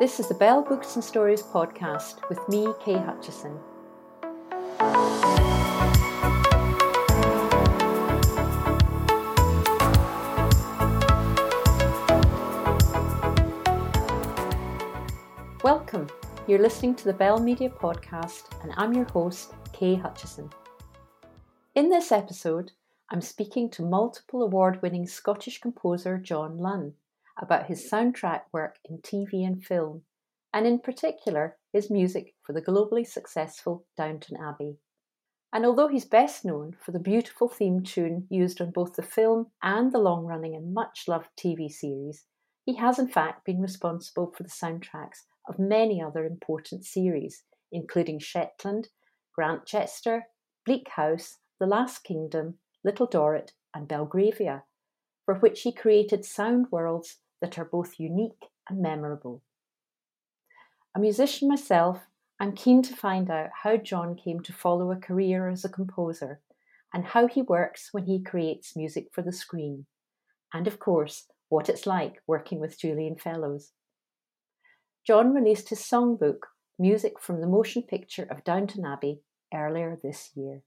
This is the Belle Books and Stories podcast with me, Kay Hutchison. Welcome. You're listening to the Belle Media podcast, and I'm your host, Kay Hutchison. In this episode, I'm speaking to multiple award winning Scottish composer John Lunn about his soundtrack work in TV and film, and in particular his music for the globally successful Downton Abbey. And although he's best known for the beautiful theme tune used on both the film and the long running and much loved TV series, he has in fact been responsible for the soundtracks of many other important series, including Shetland, Grantchester, Bleak House, The Last Kingdom, Little Dorrit, and Belgravia, for which he created sound worlds that are both unique and memorable. A musician myself, I'm keen to find out how John came to follow a career as a composer and how he works when he creates music for the screen, and of course, what it's like working with Julian Fellowes. John released his songbook, Music from the Motion Picture of Downton Abbey, earlier this year.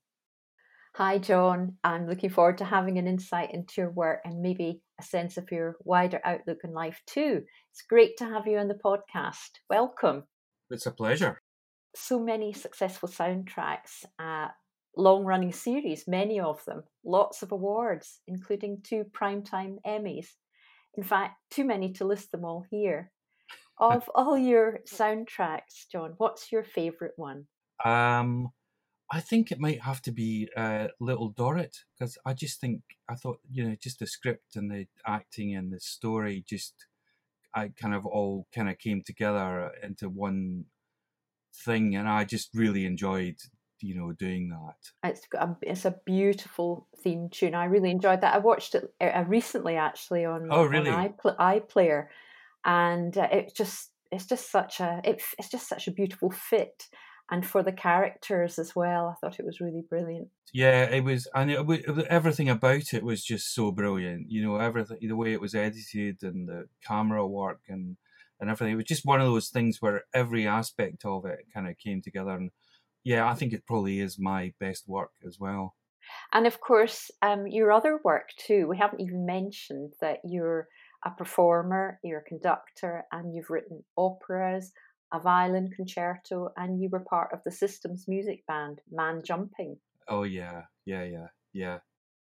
Hi, John. I'm looking forward to having an insight into your work and maybe a sense of your wider outlook in life too. It's great to have you on the podcast. Welcome. It's a pleasure. So many successful soundtracks, uh, long running series, many of them, lots of awards, including two Primetime Emmys. In fact, too many to list them all here. Of all your soundtracks, John, what's your favourite one? Um, I think it might have to be uh, Little Dorrit because I just think I thought you know just the script and the acting and the story just I kind of all kind of came together into one thing, and I just really enjoyed you know doing that. It's a, it's a beautiful theme tune. I really enjoyed that. I watched it uh, recently actually on oh really on iPlayer, and uh, it just it's just such a it, it's just such a beautiful fit and for the characters as well. I thought it was really brilliant. Yeah, it was, and it, it, everything about it was just so brilliant. You know, everything, the way it was edited and the camera work and and everything. It was just one of those things where every aspect of it kind of came together. And yeah, I think it probably is my best work as well. And of course, um, your other work too. We haven't even mentioned that you're a performer, you're a conductor, and you've written operas, a violin concerto, and you were part of the Systems music band, Man Jumping. Oh yeah, yeah, yeah, yeah.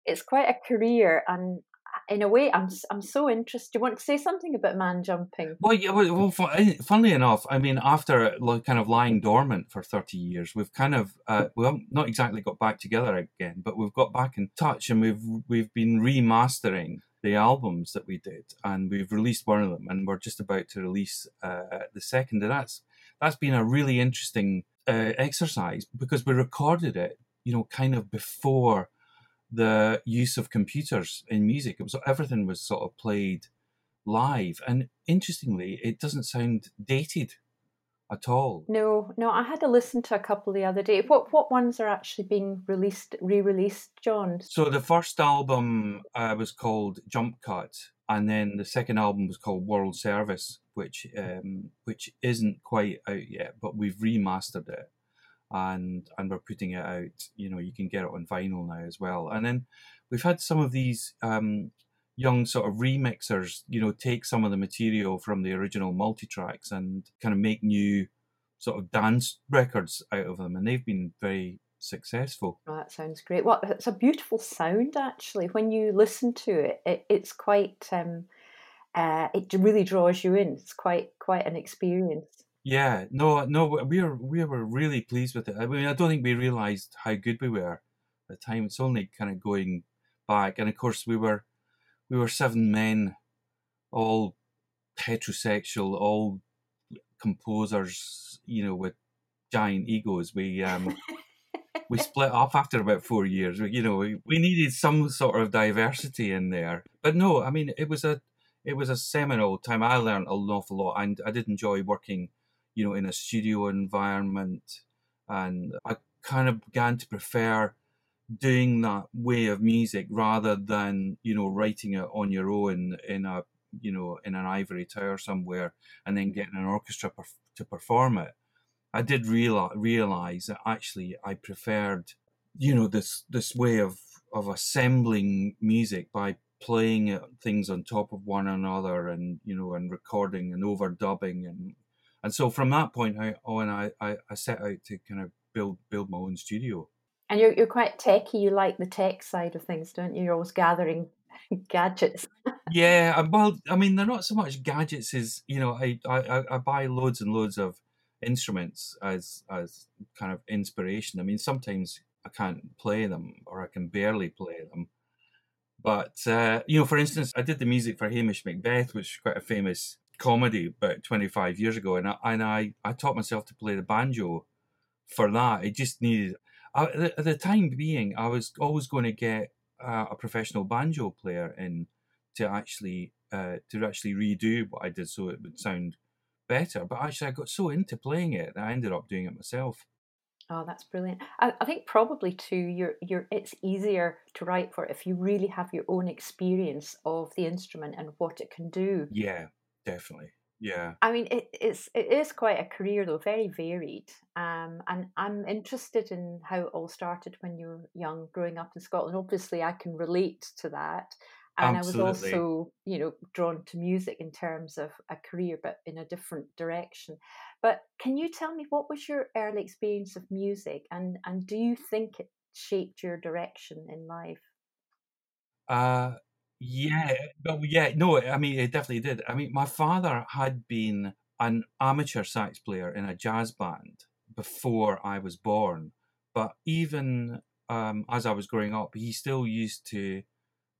It's quite a career, and in a way, I'm I'm so interested. Do you want to say something about man jumping? Well, yeah. Well, eh, funnily enough, I mean, after kind of lying dormant for thirty years, we've kind of uh, we have not exactly got back together again, but we've got back in touch, and we've we've been remastering the albums that we did, and we've released one of them, and we're just about to release uh, the second, and that's that's been a really interesting uh, exercise because we recorded it, you know, kind of before the use of computers in music. It was everything was sort of played live, and interestingly, it doesn't sound dated at all. No, no, I had to listen to a couple the other day. What what ones are actually being released, re-released, John? So the first album uh, was called Jump Cut, and then the second album was called World Service, which um, which isn't quite out yet, but we've remastered it, and and we're putting it out. You know, you can get it on vinyl now as well. And then we've had some of these um, young sort of remixers, you know, take some of the material from the original multi tracks and kind of make new sort of dance records out of them, and they've been very successful. Oh, that sounds great. Well, it's a beautiful sound actually. When you listen to it, it it's quite. Um, uh, it really draws you in. It's quite quite an experience. Yeah, no, no, we were we were really pleased with it. I mean, I don't think we realised how good we were at the time. It's only kind of going back, and of course, we were we were seven men, all heterosexual, all composers, you know, with giant egos. We um, we split up after about four years. We, you know, we, we needed some sort of diversity in there. But no, I mean, it was a it was a seminal time. I learned an awful lot, and I did enjoy working, you know, in a studio environment, and I kind of began to prefer doing that way of music rather than you know writing it on your own in a you know, in an ivory tower somewhere, and then getting an orchestra perf- to perform it. I did real- realize that actually I preferred, you know, this this way of of assembling music by playing things on top of one another and you know and recording and overdubbing and and so from that point on I, I, I set out to kind of build build my own studio and you're, you're quite techy you like the tech side of things don't you you're always gathering gadgets yeah well i mean they're not so much gadgets as you know I, I i buy loads and loads of instruments as as kind of inspiration i mean sometimes i can't play them or i can barely play them but uh, you know, for instance, I did the music for Hamish Macbeth, which is quite a famous comedy about 25 years ago, and I, and I, I taught myself to play the banjo for that. It just needed. I, at the time being, I was always going to get uh, a professional banjo player in to actually uh, to actually redo what I did so it would sound better. But actually, I got so into playing it that I ended up doing it myself. Oh, that's brilliant. I, I think probably too, you're you're it's easier to write for if you really have your own experience of the instrument and what it can do. Yeah, definitely. Yeah. I mean, it, it's it is quite a career though, very varied. Um, and I'm interested in how it all started when you were young, growing up in Scotland. Obviously, I can relate to that. And Absolutely. I was also, you know, drawn to music in terms of a career, but in a different direction. But can you tell me what was your early experience of music, and and do you think it shaped your direction in life? Uh, yeah, but yeah, no, I mean it definitely did. I mean, my father had been an amateur sax player in a jazz band before I was born, but even um, as I was growing up, he still used to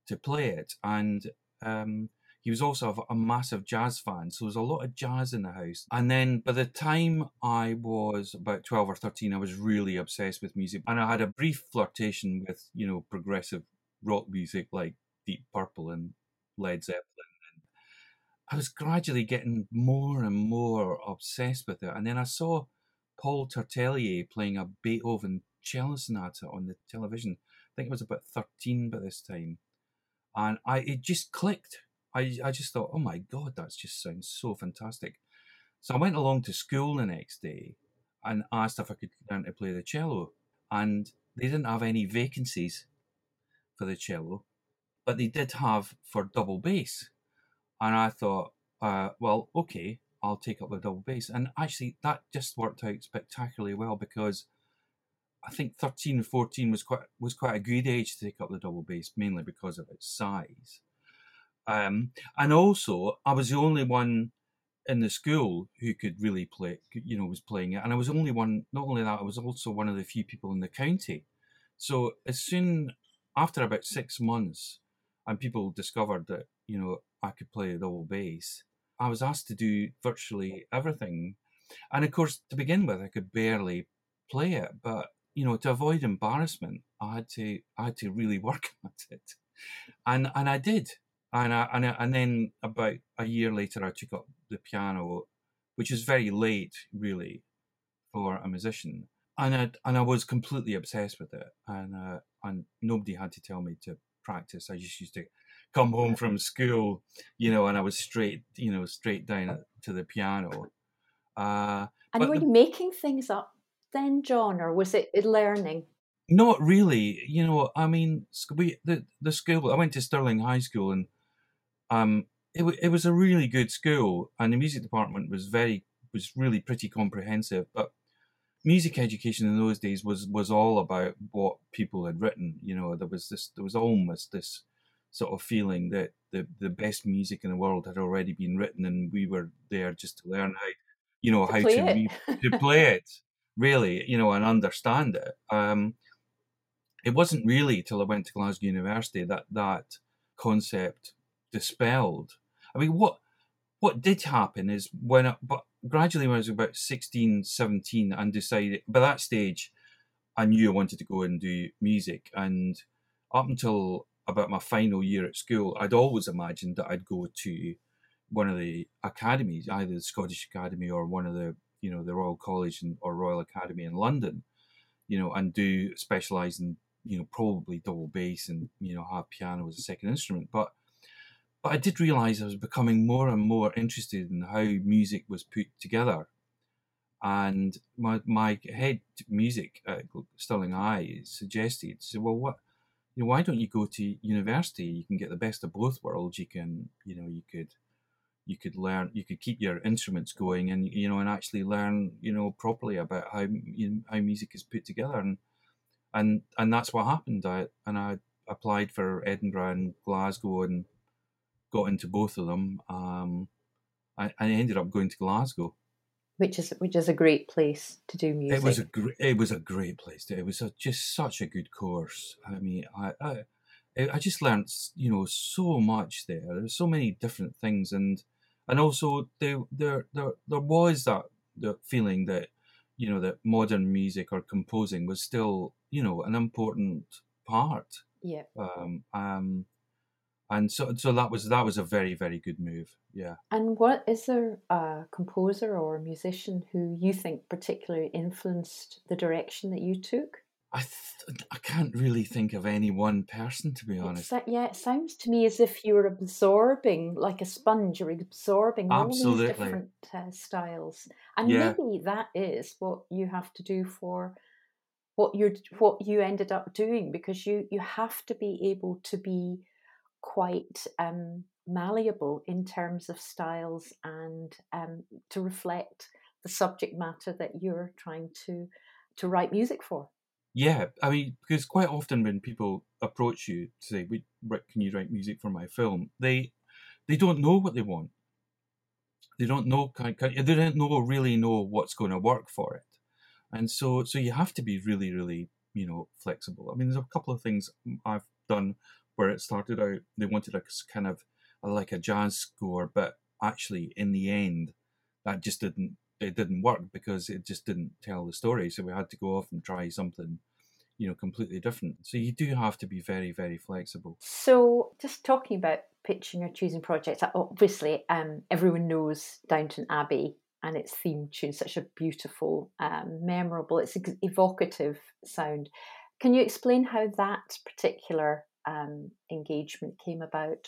to play it, and um, he was also a massive jazz fan, so there was a lot of jazz in the house. And then by the time I was about 12 or 13, I was really obsessed with music. And I had a brief flirtation with, you know, progressive rock music like Deep Purple and Led Zeppelin. And I was gradually getting more and more obsessed with it. And then I saw Paul Tortelier playing a Beethoven cello sonata on the television. I think it was about 13 by this time. And I it just clicked I, I just thought, oh my God, that just sounds so fantastic. So I went along to school the next day and asked if I could learn to play the cello. And they didn't have any vacancies for the cello, but they did have for double bass. And I thought, uh, well, okay, I'll take up the double bass. And actually, that just worked out spectacularly well because I think 13 14 was quite was quite a good age to take up the double bass, mainly because of its size. Um, and also, I was the only one in the school who could really play, you know, was playing it. And I was only one, not only that, I was also one of the few people in the county. So as soon after about six months, and people discovered that, you know, I could play the double bass, I was asked to do virtually everything. And of course, to begin with, I could barely play it, but you know, to avoid embarrassment, I had to I had to really work at it, and and I did and I, and I, and then about a year later, I took up the piano, which is very late, really, for a musician. And I and I was completely obsessed with it, and uh, and nobody had to tell me to practice. I just used to come home from school, you know, and I was straight, you know, straight down to the piano. Uh, and were the, you making things up then, John, or was it learning? Not really. You know, I mean, we the the school. I went to Stirling High School, and um, it, it was a really good school, and the music department was very was really pretty comprehensive. But music education in those days was was all about what people had written. You know, there was this there was almost this sort of feeling that the the best music in the world had already been written, and we were there just to learn how, you know, to how to re- to play it really, you know, and understand it. Um, it wasn't really till I went to Glasgow University that that concept dispelled. I mean, what what did happen is when, I, but gradually when I was about 16, 17, and decided by that stage, I knew I wanted to go and do music. And up until about my final year at school, I'd always imagined that I'd go to one of the academies, either the Scottish Academy or one of the, you know, the Royal College and, or Royal Academy in London, you know, and do specialize in, you know, probably double bass and, you know, have piano as a second instrument. But but I did realize I was becoming more and more interested in how music was put together. And my my head music at Stirling High suggested, said, well, what, you know, why don't you go to university? You can get the best of both worlds. You can, you know, you could, you could learn, you could keep your instruments going, and you know, and actually learn, you know, properly about how you know, how music is put together, and and and that's what happened. I and I applied for Edinburgh and Glasgow and got into both of them. Um, I, I ended up going to Glasgow, which is which is a great place to do music. It was a great it was a great place. To, it was a, just such a good course. I mean, I, I I just learned you know so much there. There's so many different things, and and also there there there there was that the feeling that you know that modern music or composing was still you know an important part. Yeah. Um. Um and so so that was that was a very very good move yeah and what is there a composer or a musician who you think particularly influenced the direction that you took I th- I can't really think of any one person to be honest. It's, yeah, it sounds to me as if you were absorbing, like a sponge, you're absorbing Absolutely. all these different uh, styles, and yeah. maybe that is what you have to do for what you what you ended up doing because you you have to be able to be quite um, malleable in terms of styles and um, to reflect the subject matter that you're trying to to write music for. Yeah, I mean, because quite often when people approach you to say, "Can you write music for my film?" they they don't know what they want. They don't know. They don't know really know what's going to work for it, and so so you have to be really really you know flexible. I mean, there's a couple of things I've done where it started out they wanted a kind of like a jazz score but actually in the end that just didn't it didn't work because it just didn't tell the story. So we had to go off and try something you know completely different. So you do have to be very very flexible. So just talking about pitching or choosing projects obviously um, everyone knows downton abbey and its theme tune such a beautiful um, memorable it's evocative sound. Can you explain how that particular um, engagement came about?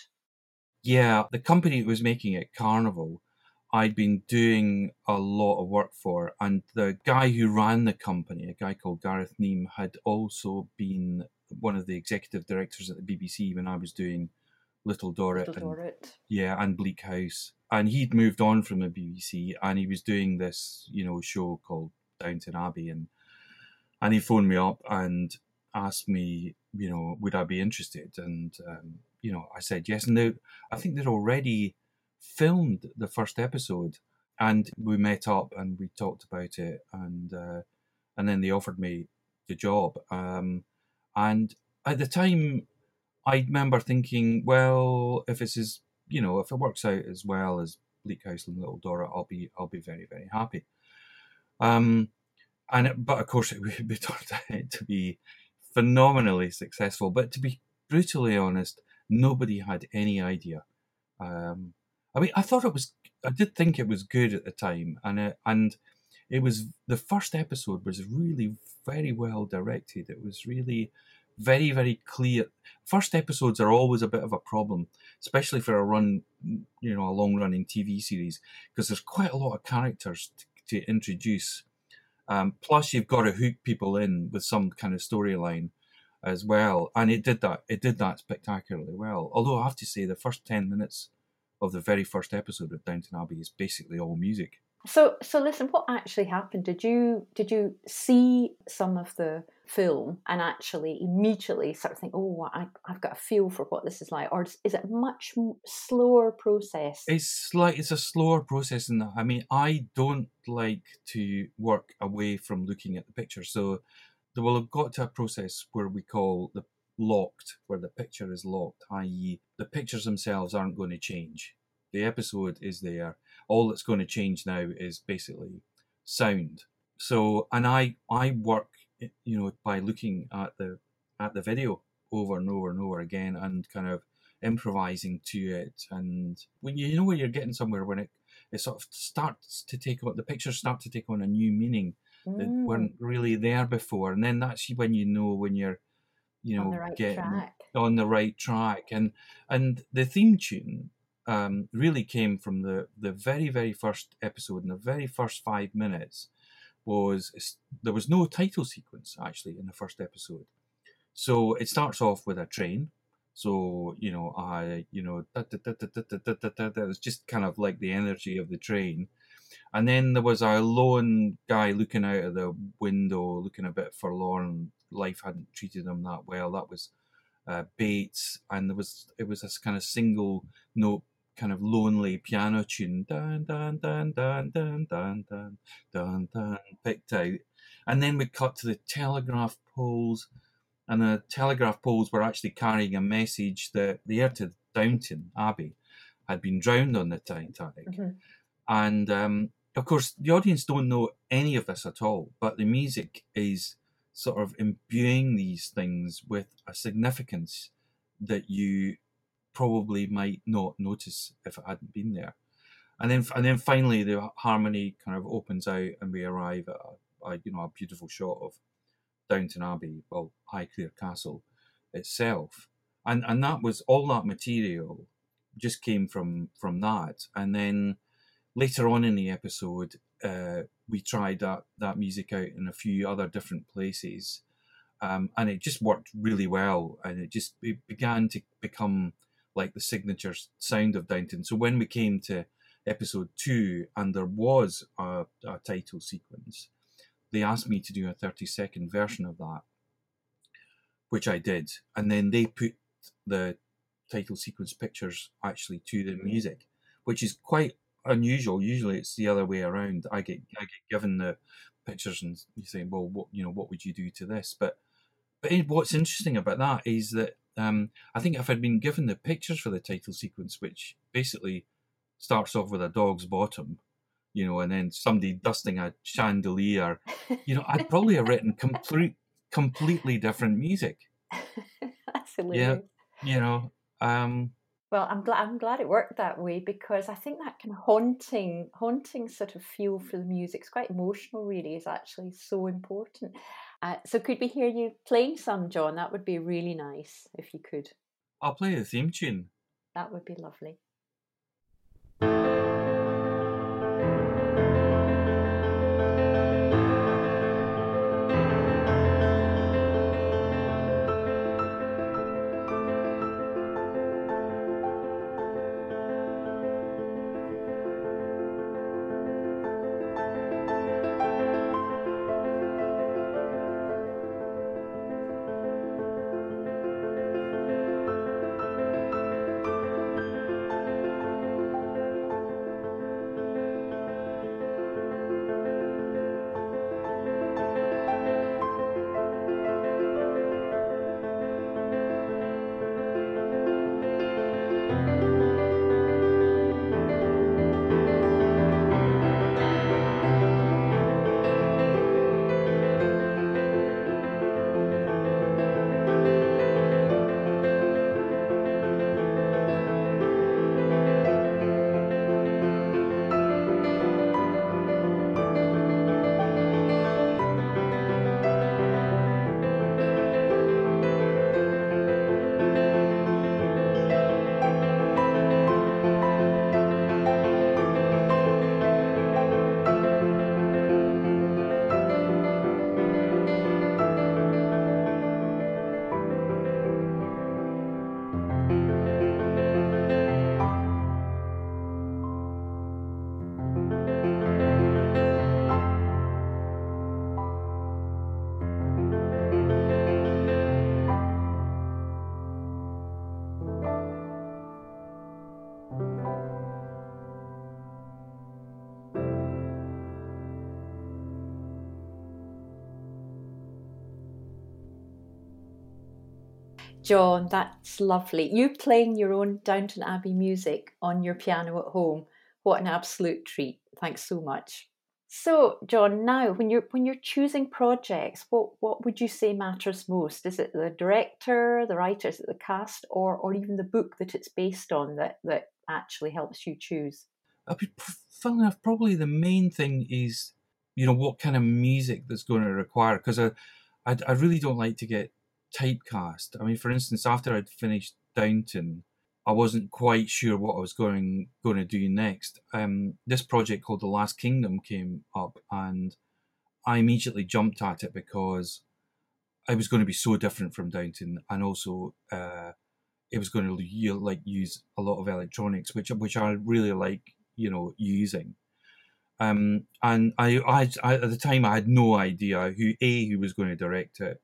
Yeah, the company that was making it, Carnival, I'd been doing a lot of work for, and the guy who ran the company, a guy called Gareth Neame, had also been one of the executive directors at the BBC when I was doing Little Dorrit, Little Dorrit. And, yeah, and Bleak House. And he'd moved on from the BBC, and he was doing this, you know, show called Downton Abbey, and and he phoned me up and asked me, you know, would I be interested? And um, you know, I said yes. And they, I think they'd already filmed the first episode, and we met up and we talked about it, and uh, and then they offered me the job. Um, and at the time, I remember thinking, well, if this is, you know, if it works out as well as Bleak House and Little Dorrit, I'll be, I'll be very, very happy. Um, and it, but of course, it would be turned out to be phenomenally successful. But to be brutally honest, nobody had any idea. Um, I mean, I thought it was. I did think it was good at the time, and it, and it was the first episode was really very well directed. It was really very very clear. First episodes are always a bit of a problem, especially for a run, you know, a long running TV series, because there's quite a lot of characters to, to introduce um, plus, you've got to hook people in with some kind of storyline as well, and it did that. It did that spectacularly well. Although I have to say, the first ten minutes of the very first episode of Downton Abbey is basically all music. So, so listen, what actually happened? Did you did you see some of the film and actually immediately sort of think, oh, I, have got a feel for what this is like, or is it much slower process? It's like it's a slower process than that. I mean, I don't like to work away from looking at the picture, so there will have got to a process where we call the locked, where the picture is locked, i.e., the pictures themselves aren't going to change. The episode is there. All that's going to change now is basically sound. So, and I I work you know, by looking at the at the video over and over and over again and kind of improvising to it. And when you know when you're getting somewhere when it it sort of starts to take on the pictures start to take on a new meaning mm. that weren't really there before, and then that's when you know when you're you know right getting track. on the right track. And and the theme tune um, really came from the the very very first episode. In the very first five minutes was there was no title sequence actually in the first episode. So it starts off with a train. So you know, I you know, that was just kind of like the energy of the train. And then there was a lone guy looking out of the window, looking a bit forlorn. Life hadn't treated him that well. That was uh, Bates, and there was it was this kind of single note, kind of lonely piano tune, dun dun dun dun dun dun dun dun dun, picked out, and then we cut to the telegraph poles, and the telegraph poles were actually carrying a message that the heir to Downton Abbey had been drowned on the Titanic. Mm-hmm. And um, of course, the audience don't know any of this at all, but the music is sort of imbuing these things with a significance that you probably might not notice if it hadn't been there. And then, and then finally, the harmony kind of opens out, and we arrive at a, a you know a beautiful shot of Downton Abbey, well, Highclere Castle itself, and and that was all that material just came from from that, and then later on in the episode, uh, we tried that that music out in a few other different places, um, and it just worked really well. And it just it began to become like the signature sound of Downton. So when we came to episode two, and there was a, a title sequence, they asked me to do a thirty second version of that, which I did, and then they put the title sequence pictures actually to the mm-hmm. music, which is quite unusual. Usually, it's the other way around. I get I get given the pictures, and you say, "Well, what you know, what would you do to this?" But but what's interesting about that is that um, I think if I'd been given the pictures for the title sequence, which basically starts off with a dog's bottom, you know, and then somebody dusting a chandelier, you know, I'd probably have written complete, completely different music. Absolutely. Yeah, you know, um, well, I'm glad I'm glad it worked that way because I think that kind of haunting, haunting sort of feel for the music is quite emotional. Really, is actually so important. Uh, so, could we hear you playing some, John? That would be really nice if you could. I'll play the theme tune. That would be lovely. John, that's lovely. You playing your own Downton Abbey music on your piano at home. What an absolute treat. Thanks so much. So, John, now when you're when you're choosing projects, what what would you say matters most? Is it the director, the writer, is it the cast, or or even the book that it's based on that that actually helps you choose? Be fun enough. Probably the main thing is, you know, what kind of music that's going to require because I, I, I really don't like to get typecast. I mean, for instance, after I'd finished Downton, I wasn't quite sure what I was going going to do next. Um, this project called The Last Kingdom came up, and I immediately jumped at it because it was going to be so different from Downton, and also uh, it was going to like use a lot of electronics, which which I really like, you know, using. Um, and I, I, I, at the time, I had no idea who a who was going to direct it,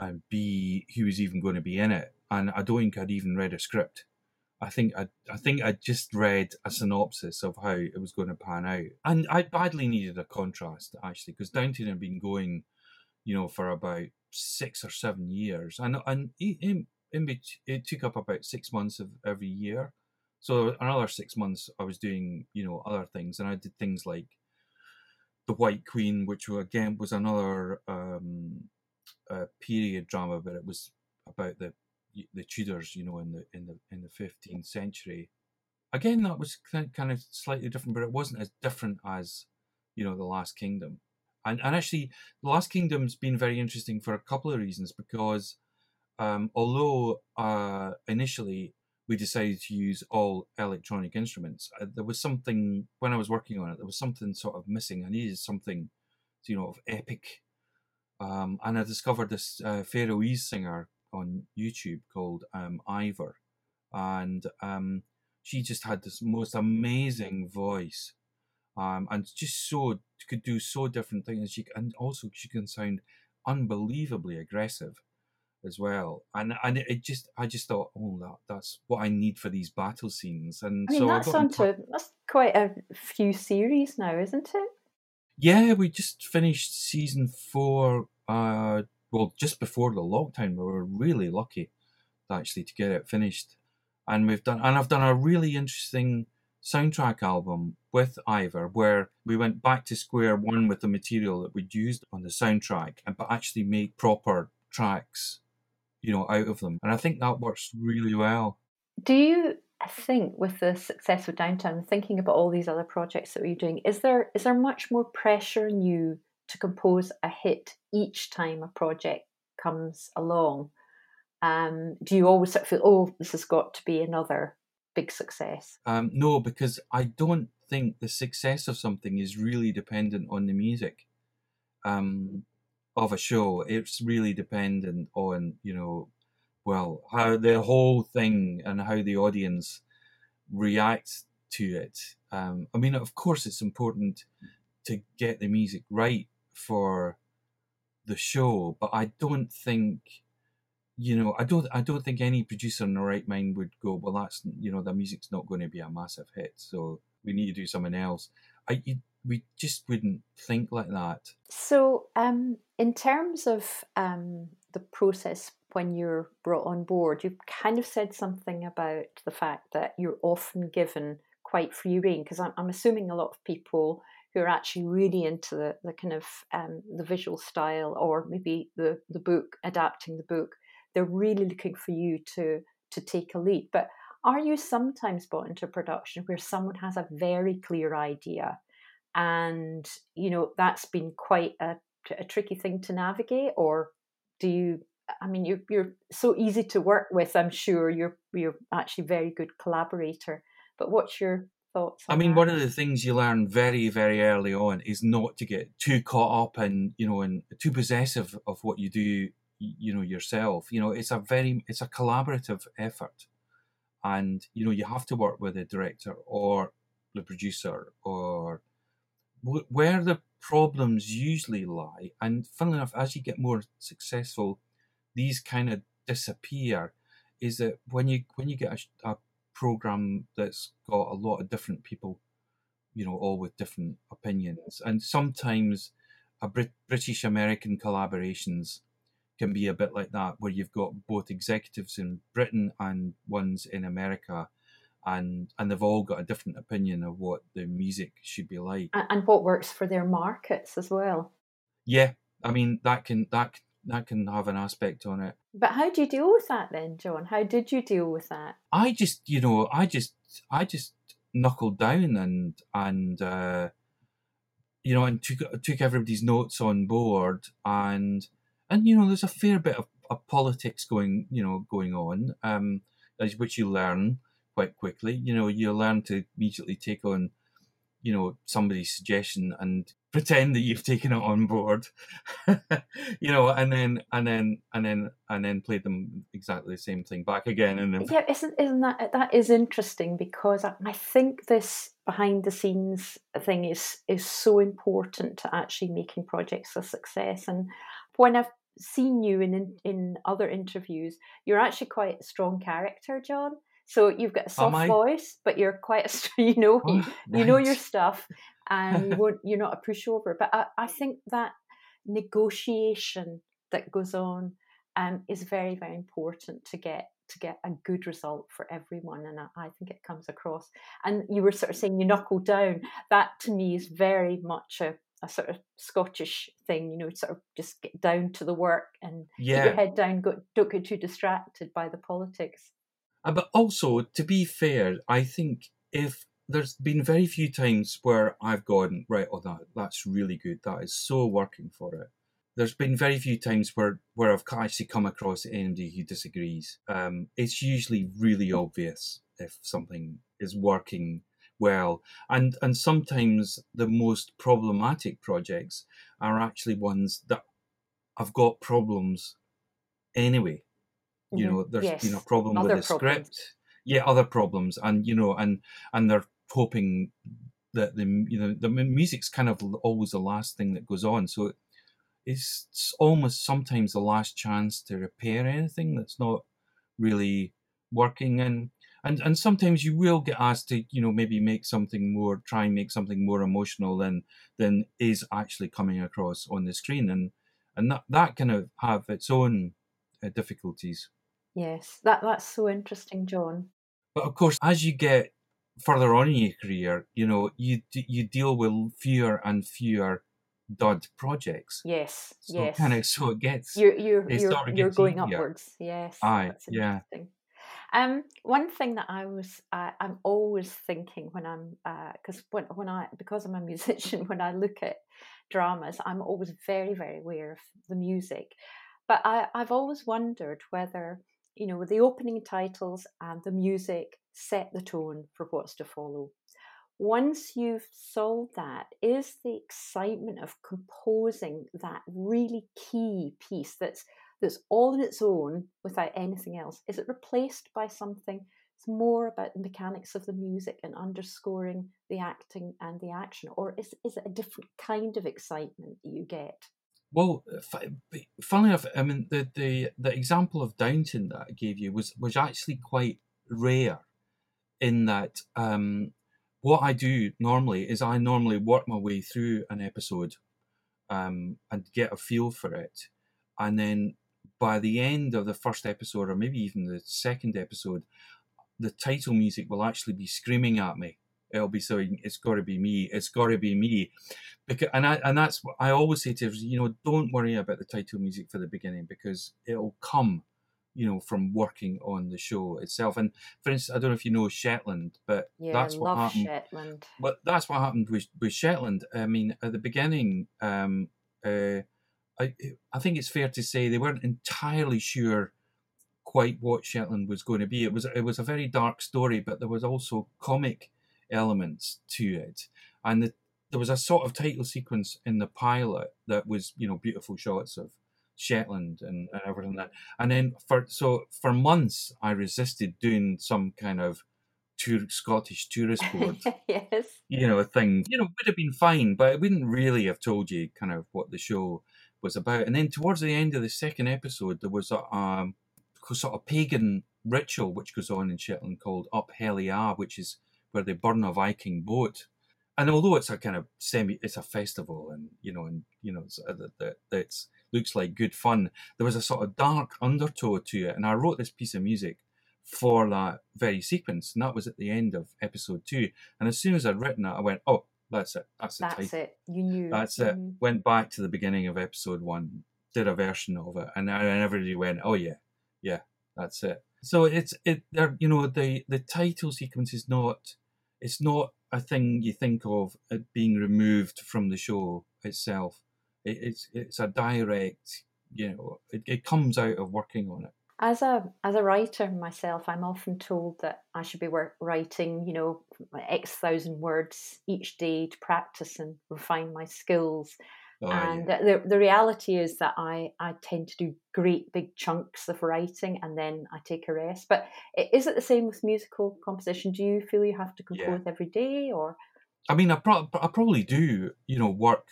and b who was even going to be in it, and I don't think I'd even read a script. I think I, I think I just read a synopsis of how it was going to pan out, and I badly needed a contrast actually, because Downton had been going, you know, for about six or seven years, and and in, in it took up about six months of every year. So another six months, I was doing you know other things, and I did things like the White Queen, which again was another um, uh, period drama, but it was about the the Tudors, you know, in the in the in the fifteenth century. Again, that was kind of slightly different, but it wasn't as different as you know the Last Kingdom. And and actually, the Last Kingdom's been very interesting for a couple of reasons because um, although uh, initially we decided to use all electronic instruments, uh, there was something when I was working on it. There was something sort of missing. I needed something, you know, of epic. Um, and I discovered this uh, Faroese singer on YouTube called um, Eivør, and um, she just had this most amazing voice, um, and just so could do so different things. She and also she can sound unbelievably aggressive as well. And and it just I just thought, oh, that that's what I need for these battle scenes. And I mean, so that's onto that's quite a few series now, isn't it? Yeah, we just finished season four. Uh, well, just before the lockdown, we were really lucky actually to get it finished. And we've done, and I've done a really interesting soundtrack album with Eivør, where we went back to square one with the material that we'd used on the soundtrack, and but actually made proper tracks, you know, out of them. And I think that works really well. Do you think with the success of Downton, thinking about all these other projects that we're doing, is there is there much more pressure on you to compose a hit each time a project comes along? Um, do you always sort of feel, oh, this has got to be another big success? Um, no, because I don't think the success of something is really dependent on the music um, of a show. It's really dependent on, you know, well, how the whole thing and how the audience reacts to it. Um, I mean, of course, it's important to get the music right for the show, but I don't think you know, I don't, I don't think any producer in the right mind would go, well, that's, you know, the music's not going to be a massive hit, so we need to do something else. I, you, we just wouldn't think like that. So, um, in terms of um, the process when you're brought on board, you've kind of said something about the fact that you're often given quite free rein, because I'm, I'm assuming a lot of people who are actually really into the, the kind of um, the visual style or maybe the, the book, adapting the book, they're really looking for you to to take a lead. But are you sometimes brought into production where someone has a very clear idea and you know that's been quite a, a tricky thing to navigate or do you I mean, you're you're so easy to work with. I'm sure you're you're actually very good collaborator. But what's your thoughts? I mean, that? one of the things you learn very, very early on is not to get too caught up and you know and too possessive of what you do. You know yourself. You know, it's a very it's a collaborative effort, and you know you have to work with the director or the producer or where the problems usually lie. And funnily enough, as you get more successful, these kind of disappear. Is that when you when you get a, a program that's got a lot of different people, you know, all with different opinions, and sometimes a Brit- British American collaborations can be a bit like that, where you've got both executives in Britain and ones in America, and and they've all got a different opinion of what the music should be like, and, and what works for their markets as well. Yeah, I mean that can that that can have an aspect on it. But how do you deal with that then, John? How did you deal with that? I just, you know, I just, I just knuckled down and and uh, you know, and took took everybody's notes on board, and and you know, there's a fair bit of a politics going, you know, going on, um, which you learn quite quickly. You know, you learn to immediately take on, you know, somebody's suggestion and pretend that you've taken it on board, you know, and then and then and then and then play them exactly the same thing back again. And then yeah, isn't isn't that that is interesting because I, I think this behind the scenes thing is is so important to actually making projects a success. And when I've seen you in in other interviews, you're actually quite a strong character, John. So you've got a soft voice, but you're quite a you know oh, you, nice. you know your stuff, and you won't you're not a pushover. But I, I think that negotiation that goes on um, is very very important to get to get a good result for everyone and I, I, think it comes across and you were sort of saying you knuckle down that to me is very much a, a sort of scottish thing you know sort of just get down to the work and yeah. keep your head down go, don't get too distracted by the politics uh, but also to be fair i think if there's been very few times where I've gone right. Oh, that that's really good. That is so working for it. There's been very few times where where I've actually come across anybody who disagrees. Um, it's usually really obvious if something is working well, and and sometimes the most problematic projects are actually ones that have got problems anyway. You mm-hmm. know, there's yes. been a problem Other with the problems. script yeah other problems and you know and and they're hoping that the you know the music's kind of always the last thing that goes on so it's almost sometimes the last chance to repair anything that's not really working and and and sometimes you will get asked to you know maybe make something more try and make something more emotional than than is actually coming across on the screen and and that that kind of have its own uh, difficulties yes that that's so interesting john but of course as you get further on in your career, you know, you you deal with fewer and fewer dud projects. Yes, so yes. Kind of, so it gets you're you're you're, you're going easier. upwards. Yes, aye, yeah. Um, one thing that I was, uh, I'm always thinking when I'm, because uh, when when I, because I'm a musician, when I look at dramas, I'm always very very aware of the music, but I, I've always wondered whether you know the opening titles and the music set the tone for what's to follow. Once you've solved that, is the excitement of composing that really key piece that's that's all in its own without anything else? Is it replaced by something that's more about the mechanics of the music and underscoring the acting and the action, or is is it a different kind of excitement that you get? Well, funnily enough, I mean the, the the example of Downton that I gave you was was actually quite rare in that um, what I do normally is I normally work my way through an episode um, and get a feel for it. And then by the end of the first episode, or maybe even the second episode, the title music will actually be screaming at me. It'll be saying, "It's got to be me. It's got to be me," because and I and that's what I always say to you know, don't worry about the title music for the beginning because it'll come you know, from working on the show itself. And for instance, I don't know if you know Shetland, but yeah, that's what happened. Shetland. But that's what happened with, with Shetland. I mean, at the beginning, um, uh, I I think it's fair to say they weren't entirely sure quite what Shetland was going to be. It was it was a very dark story, but there was also comic elements to it, and the, there was a sort of title sequence in the pilot that was you know beautiful shots of Shetland and, and everything that. And then for so for months I resisted doing some kind of tour, Scottish tourist board, yes, you know, a thing. You know, would have been fine, but it wouldn't really have told you kind of what the show was about. And then towards the end of the second episode, there was a um, sort of pagan ritual which goes on in Shetland called Up Helly which is where they burn a Viking boat. And although it's a kind of semi, it's a festival, and you know, and you know, it's, it's looks like good fun. There was a sort of dark undertow to it, and I wrote this piece of music for that very sequence, and that was at the end of episode two. And as soon as I'd written it, I went, "Oh, that's it. That's the That's title. it. You knew. That's it." Mm-hmm. Went back to the beginning of episode one, did a version of it, and, and everybody went, "Oh yeah, yeah, that's it." So it's it. There, you know, the the title sequence is not. It's not a thing you think of it being removed from the show itself. It, it's it's a direct you know, it, it comes out of working on it. As a as a writer myself, I'm often told that I should be writing, you know, X thousand words each day to practice and refine my skills. Oh, and yeah. the the reality is that I I tend to do great big chunks of writing and then I take a rest. But is it the same with musical composition? Do you feel you have to compose yeah. every day, or? I mean, I, pro- I probably do. You know, work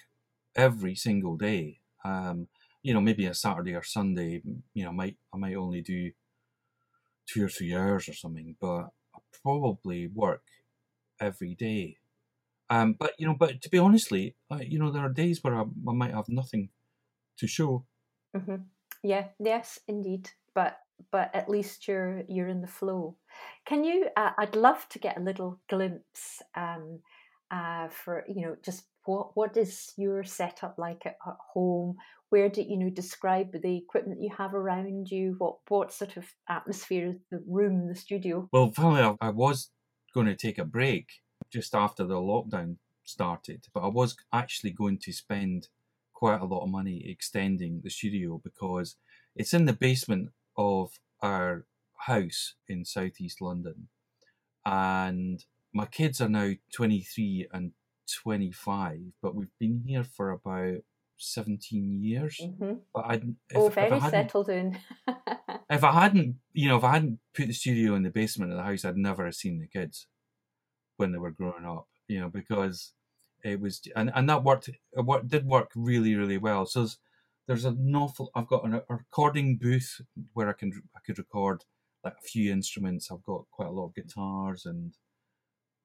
every single day. Um, you know, maybe a Saturday or Sunday, you know, might I might only do two or three hours or something, but I probably work every day. Um, but you know, but to be honestly, uh, you know, there are days where I, I might have nothing to show. Mm-hmm. Yeah. Yes, indeed. But but at least you're you're in the flow. Can you? Uh, I'd love to get a little glimpse um, uh, for you know just what what is your setup like at, at home? Where do you know describe the equipment you have around you? What what sort of atmosphere is the room, the studio? Well, finally, I, I was going to take a break just after the lockdown started, but I was actually going to spend quite a lot of money extending the studio because it's in the basement of our house in southeast London, and my kids are now 23 and 25, but we've been here for about 17 years. Mm-hmm. But I oh, very settled in. if I hadn't, you know, if I hadn't put the studio in the basement of the house, I'd never have seen the kids when they were growing up. You know, because it was, and and that worked. It worked, did work really, really well. So there's, there's an awful. I've got a recording booth where I can I could record like a few instruments. I've got quite a lot of guitars and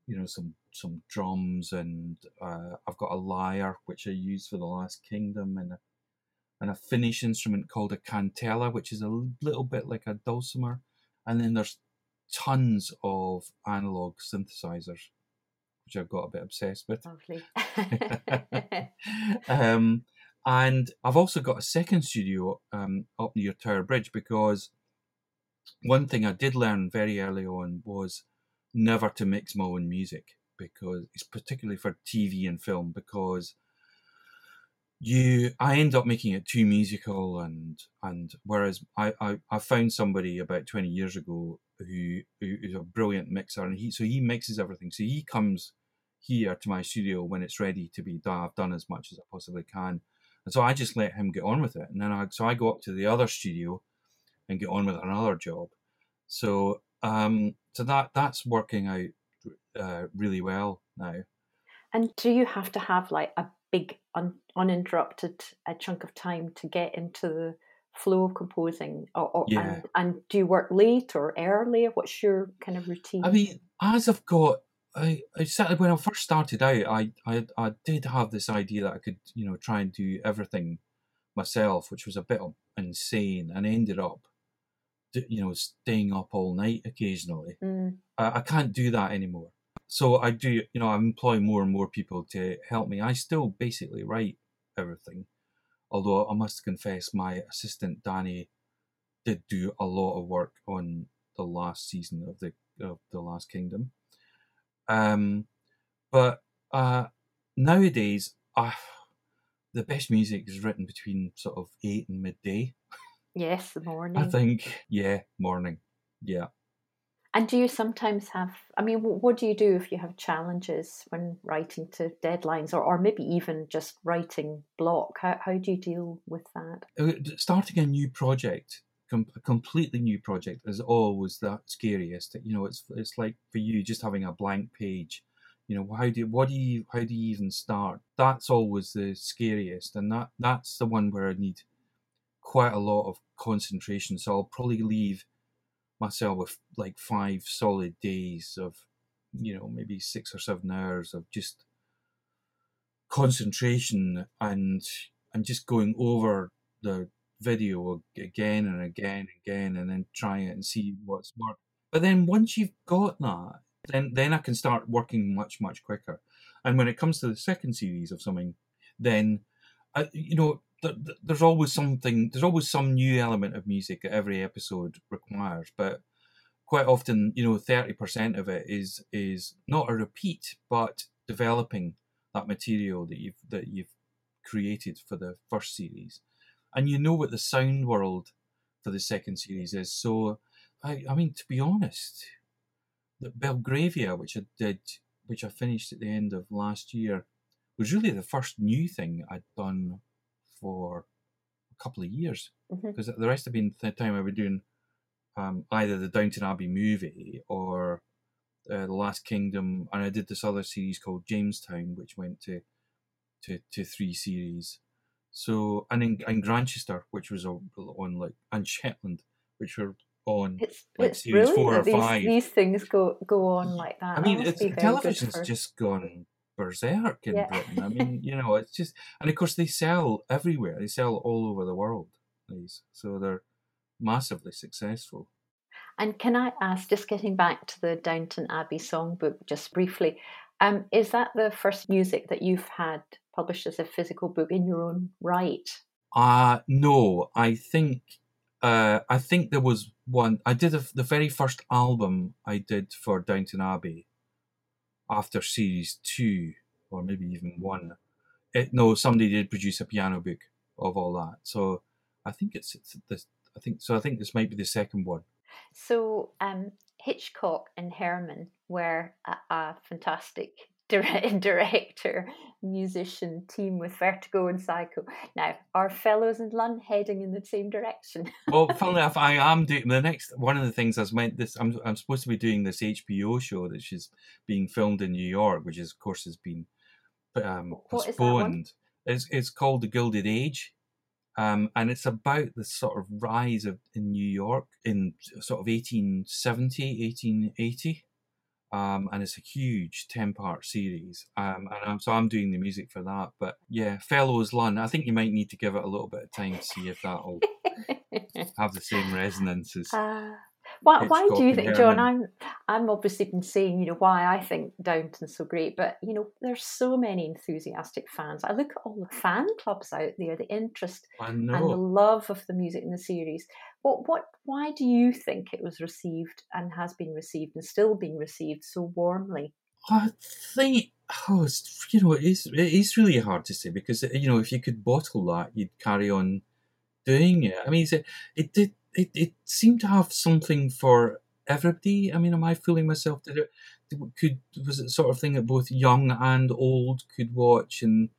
you know some some drums and uh, I've got a lyre which I used for the Last Kingdom and a and a Finnish instrument called a kantele which is a little bit like a dulcimer, and then there's tons of analog synthesizers, which I've got a bit obsessed with. Lovely. um, and I've also got a second studio um, up near Tower Bridge because one thing I did learn very early on was never to mix my own music because it's particularly for TV and film because you I end up making it too musical and and whereas I, I, I found somebody about 20 years ago who, who is a brilliant mixer and he so he mixes everything. So he comes here to my studio when it's ready to be done I've done as much as I possibly can. And so I just let him get on with it and then I so I go up to the other studio and get on with another job. So um so that that's working out uh, really well now. And do you have to have like a big un- uninterrupted a chunk of time to get into the flow of composing, or, or yeah. and, and, do you work late or early? What's your kind of routine? I mean, as I've got, I, I certainly when I first started out, I, I I did have this idea that I could you know try and do everything myself, which was a bit insane, and ended up you know, staying up all night occasionally. Mm. I, I can't do that anymore. So I do, you know, I employ more and more people to help me. I still basically write everything, although I must confess, my assistant Danny did do a lot of work on the last season of the of the Last Kingdom. Um, but uh, nowadays, uh, the best music is written between sort of eight and midday. Yes, the morning. I think, yeah, morning. Yeah. And do you sometimes have, I mean, what do you do if you have challenges when writing to deadlines or, or maybe even just writing block? How, how do you deal with that? Uh, starting a new project, a completely new project, is always the scariest. You know, it's it's like for you just having a blank page. You know, how do what do you how do you even start? That's always the scariest, and that that's the one where I need quite a lot of concentration. So I'll probably leave myself with like five solid days of, you know, maybe six or seven hours of just concentration and and just going over the video again and again and again and then trying it and see what's worked. But then once you've got that, then then I can start working much much quicker. And when it comes to the second series of something, then I, you know there's always something there's always some new element of music that every episode requires but quite often you know 30% of it is is not a repeat but developing that material that you've that you've created for the first series and you know what the sound world for the second series is. So, I, I mean, to be honest, the Belgravia, which I did, which I finished at the end of last year, was really the first new thing I'd done for a couple of years. Because Mhm. the rest have been the time I've been doing um, either the Downton Abbey movie or uh, The Last Kingdom, and I did this other series called Jamestown, which went to to, to three series. So and in and Grantchester, which was on, like and Shetland, which were on. It's Like it's series four or these, five. these things go go on like that. I mean, must it's, be very good television's just gone berserk in Yeah. Britain. I mean, you know, it's just, and of course they sell everywhere. They sell all over the world. These, so they're massively successful. And can I ask, just getting back to the Downton Abbey songbook, just briefly, um, is that the first music that you've had published as a physical book in your own right? Uh no, I think uh I think there was one I did a, the very first album I did for Downton Abbey after series 2 or maybe even 1. It, no, somebody did produce a piano book of all that. So I think it's, it's this I think so I think this might be the second one. So um, Hitchcock and Herrmann were a, a fantastic director, musician team with Vertigo and Psycho. Now, are Fellowes in London heading in the same direction? Well, funnily enough, I am doing the next one of the things I was meant this. I'm I'm supposed to be doing this HBO show that is being filmed in New York, which is, of course has been um, What is that one? postponed. It's it's called The Gilded Age, um, and it's about the sort of rise of in New York in sort of 1870, 1880. Um, and it's a huge 10 part series. Um, and I'm, so I'm doing the music for that. But yeah, Fellowes Lunn, I think you might need to give it a little bit of time to see if that'll have the same resonances. as. Why, why do you think, John? I'm I'm obviously been saying, you know, why I think Downton's so great, but you know, there's so many enthusiastic fans. I look at all the fan clubs out there, the interest and the love of the music in the series. What what why do you think it was received and has been received and still being received so warmly? I think, oh, it's, you know, it is, it is really hard to say because, you know, if you could bottle that, you'd carry on doing it. I mean, it, it did, it, it seemed to have something for everybody. I mean, am I fooling myself? Did it, could, was it sort of thing that both young and old could watch and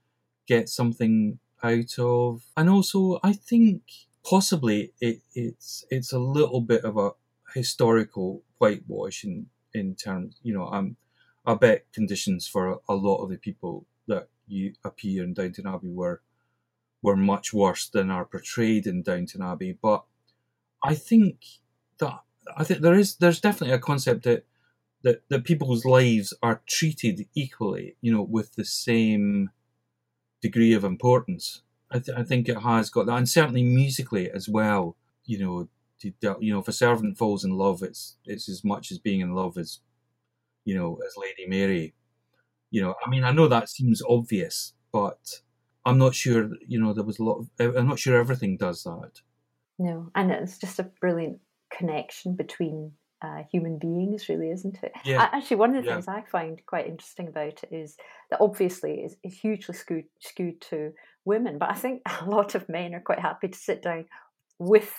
get something out of? And also, I think possibly it, it's, it's a little bit of a historical whitewash in, in terms, you know, um, I bet conditions for a, a lot of the people that you appear in Downton Abbey were were much worse than are portrayed in Downton Abbey. But I think that I think there is there's definitely a concept that that, that people's lives are treated equally, you know, with the same degree of importance. I, th- I think it has got that, and certainly musically as well. You know, you know, if a servant falls in love, it's it's as much as being in love as you know, as Lady Mary. You know, I mean, I know that seems obvious, but I'm not sure. You know, there was a lot. Of, I'm not sure everything does that. No, and it's just a brilliant connection between uh, human beings, really, isn't it? Yeah, Actually, one of the yeah. things I find quite interesting about it is that obviously it's, it's hugely skewed, skewed to women, but I think a lot of men are quite happy to sit down with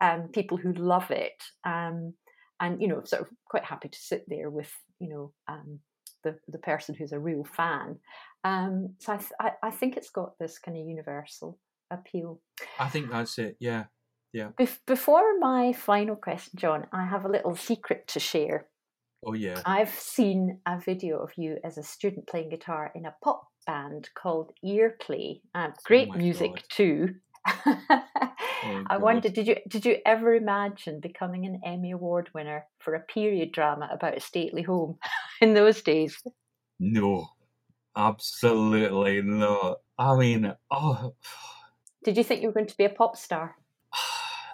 um, people who love it, um, and you know, sort of quite happy to sit there with you know um, the the person who's a real fan. Um, so I, th- I I think it's got this kind of universal appeal. I think that's it. Yeah, Bef- before my final question, John, I have a little secret to share. oh yeah. I've seen a video of you as a student playing guitar in a pop band called Earplay. Um, great my music God. too. Oh, I God. wondered, did you did you ever imagine becoming an Emmy Award winner for a period drama about a stately home in those days? No, absolutely not. I mean, oh, Did you think you were going to be a pop star?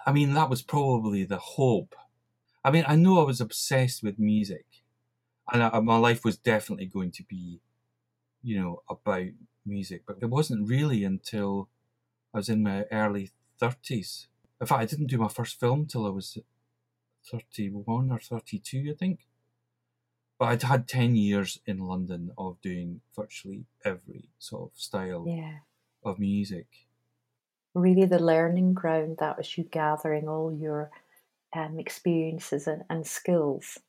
I mean, that was probably the hope. I mean, I know I was obsessed with music, and I, my life was definitely going to be, you know, about music. But it wasn't really until I was in my early thirties. In fact, I didn't do my first film till I was thirty-one or thirty-two, I think. But I'd had ten years in London of doing virtually every sort of style Yeah. of music. Really the learning ground. That was you gathering all your um, experiences and, and skills.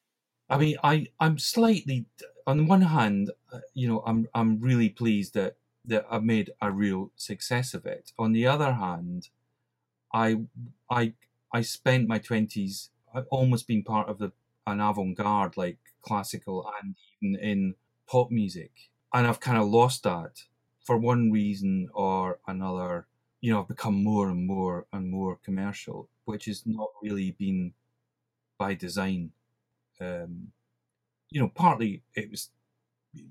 I mean, I I'm slightly on one hand, uh, you know, I'm I'm really pleased that that I've made a real success of it. On the other hand, I I I spent my twenties almost being part of the an avant-garde like classical and even in pop music, and I've kind of lost that for one reason or another. You know, become more and more and more commercial, which has not really been by design. Um, you know, partly it was,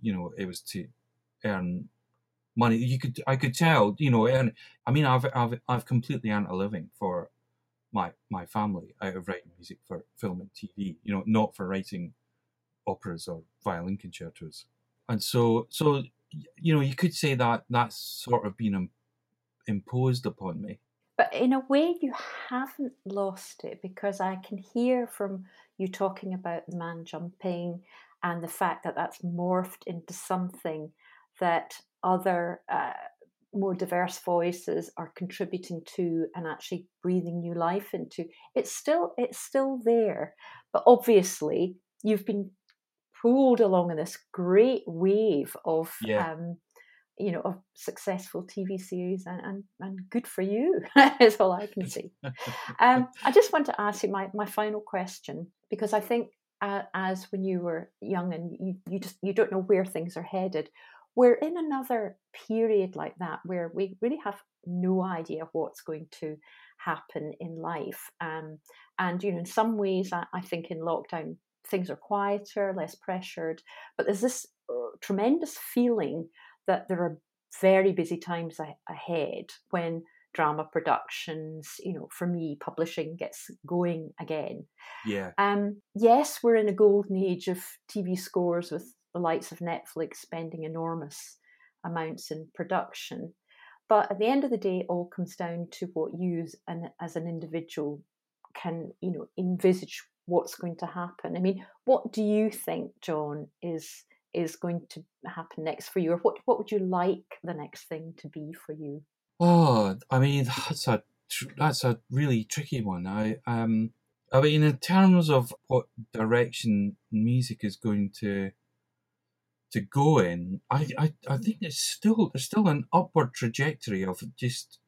you know, it was to earn money. You could, I could tell, you know, and I mean, I've, I've, I've completely earned a living for my my family out of writing music for film and TV. You know, not for writing operas or violin concertos. And so, so you know, you could say that that's sort of been imposed upon me. But in a way, you haven't lost it because I can hear from you talking about the man jumping and the fact that that's morphed into something that other uh, more diverse voices are contributing to and actually breathing new life into it's still it's still there but obviously you've been pulled along in this great wave of yeah. um, you know of successful tv series and and, and good for you is all i can see um, i just want to ask you my, my final question because i think uh, as when you were young and you, you just you don't know where things are headed we're in another period like that where we really have no idea what's going to happen in life. Um, and, you know, in some ways, I, I, think in lockdown, things are quieter, less pressured, but there's this uh, tremendous feeling that there are very busy times ahead when drama productions, you know, for me, publishing gets going again. Yeah. Um, yes, we're in a golden age of TV scores with the likes of Netflix spending enormous amounts in production. But at the end of the day, it all comes down to what you and as an individual can, you know, envisage what's going to happen. I mean, what do you think, John, is is going to happen next for you, or what what would you like the next thing to be for you? Oh, I mean, that's a that's a really tricky one. I um, I mean, in terms of what direction music is going to to go in, I, I, I think it's still there's still an upward trajectory of just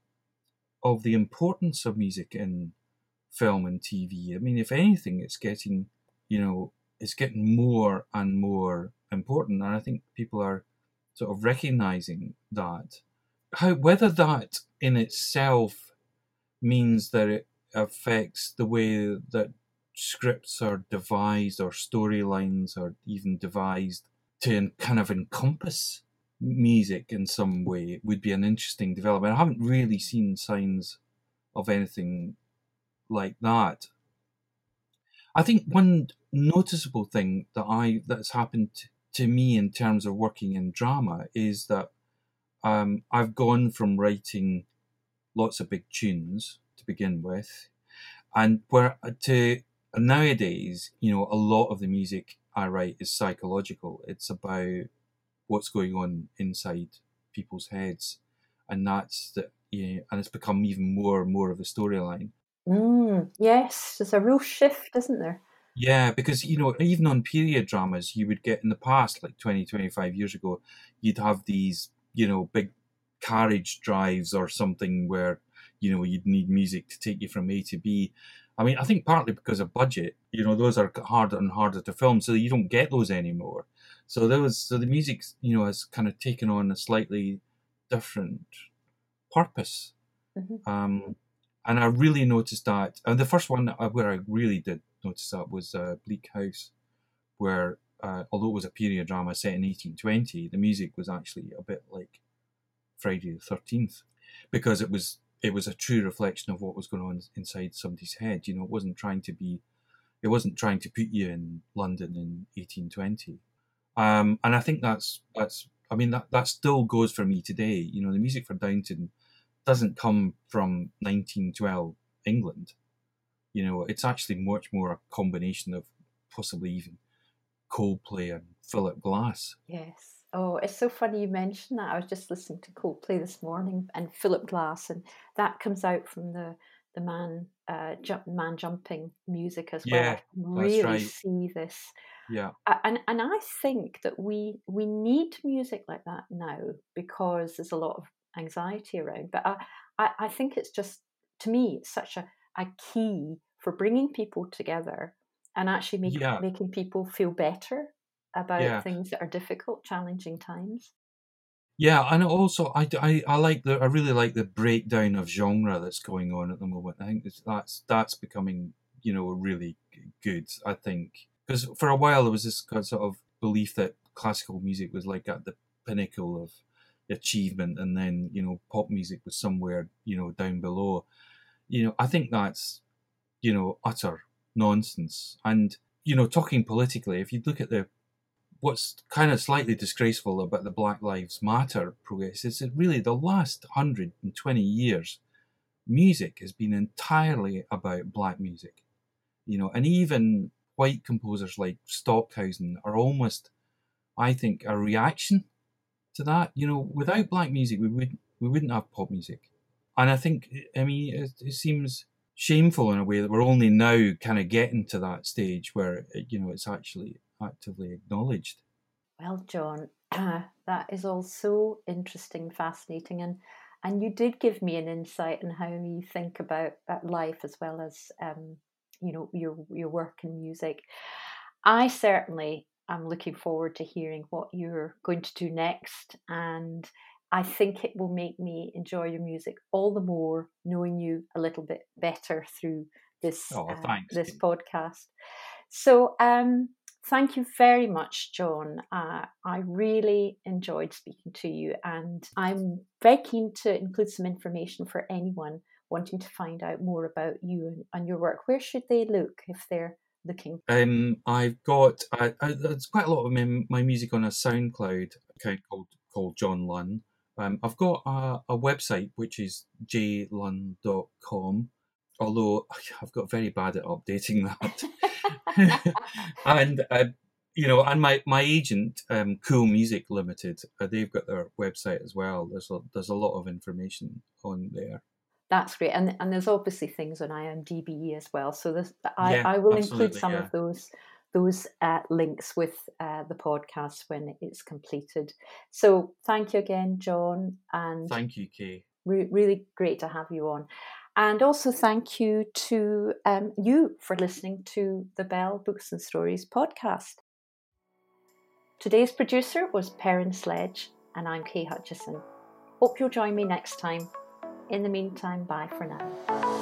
of the importance of music in film and TV. I mean, if anything, it's getting you know it's getting more and more important, and I think people are sort of recognizing that. How whether that in itself means that it affects the way that scripts are devised or storylines are even devised to kind of encompass music in some way it would be an interesting development. I haven't really seen signs of anything like that. I think one noticeable thing that I that's happened to me in terms of working in drama is that um, I've gone from writing lots of big tunes to begin with, and where to nowadays, you know, a lot of the music I write is psychological. It's about what's going on inside people's heads, and that's the yeah, and it's become even more and more of a storyline. Mm, yes, there's a real shift, isn't there? Yeah, because you know, even on period dramas, you would get in the past, like 20, 25 years ago, you'd have these, you know, big carriage drives or something where, you know, you'd need music to take you from A to B. I mean, I think partly because of budget, you know, those are harder and harder to film, so you don't get those anymore. So was, so the music, you know, has kind of taken on a slightly different purpose. Mm-hmm. Um, and I really noticed that. And the first one where I really did notice that was uh, Bleak House, where uh, although it was a period drama set in 1820, the music was actually a bit like Friday the Thirteenth, because it was it was a true reflection of what was going on inside somebody's head. You know, it wasn't trying to be, it wasn't trying to put you in London in 1820. Um, and I think that's that's. I mean, that that still goes for me today. You know, the music for Downton doesn't come from 1912 England. You know, it's actually much more a combination of possibly even Coldplay and Philip Glass. Yes. Oh, it's so funny you mentioned that. I was just listening to Coldplay this morning and Philip Glass, and that comes out from the the man uh, jump, man jumping music as well. Yeah, I can really right. see this, Yeah, and and I think that we we need music like that now because there's a lot of anxiety around. But I I, I think it's just to me it's such a, a key for bringing people together and actually make, yeah, making people feel better about yeah. things that are difficult, challenging times. Yeah, and also I, I, I like the I really like the breakdown of genre that's going on at the moment. I think it's, that's that's becoming you know really good. I think because for a while there was this kind of sort of belief that classical music was like at the pinnacle of achievement, and then you know pop music was somewhere you know down below. You know, I think that's you know utter nonsense. And you know, talking politically, if you look at the what's kind of slightly disgraceful about the Black Lives Matter progress is that really the last 120 years, music has been entirely about black music. You know, and even white composers like Stockhausen are almost, I think, a reaction to that. You know, without black music, we would we wouldn't have pop music. And I think, I mean, it, it seems shameful in a way that we're only now kind of getting to that stage where you know it's actually actively acknowledged. Well, John, that is all so interesting, fascinating, and and you did give me an insight in how you think about, about life as well as um, you know your your work in music. I certainly am looking forward to hearing what you're going to do next, and I think it will make me enjoy your music all the more, knowing you a little bit better through this Oh, uh, this podcast. So, um, thank you very much, John. Uh, I really enjoyed speaking to you, and I'm very keen to include some information for anyone wanting to find out more about you and, and your work. Where should they look if they're looking? Um, I've got I, I, there's quite a lot of my, my music on a SoundCloud account called called John Lunn. Um, I've got a, a website which is jlunn.com, although I've got very bad at updating that. and uh, you know, and my my agent, um, Cool Music Limited, uh, they've got their website as well. There's a, there's a lot of information on there. That's great, and and there's obviously things on IMDb as well. So I Yeah, I will include some yeah. of those those uh, links with uh, the podcast when it's completed. So thank you again, John, and Thank you, Kay. re- really great to have you on. And also thank you to um, you for listening to the Belle Books and Stories podcast. Today's producer was Perrin Sledge, and I'm Kay Hutchison. Hope you'll join me next time. In the meantime, bye for now.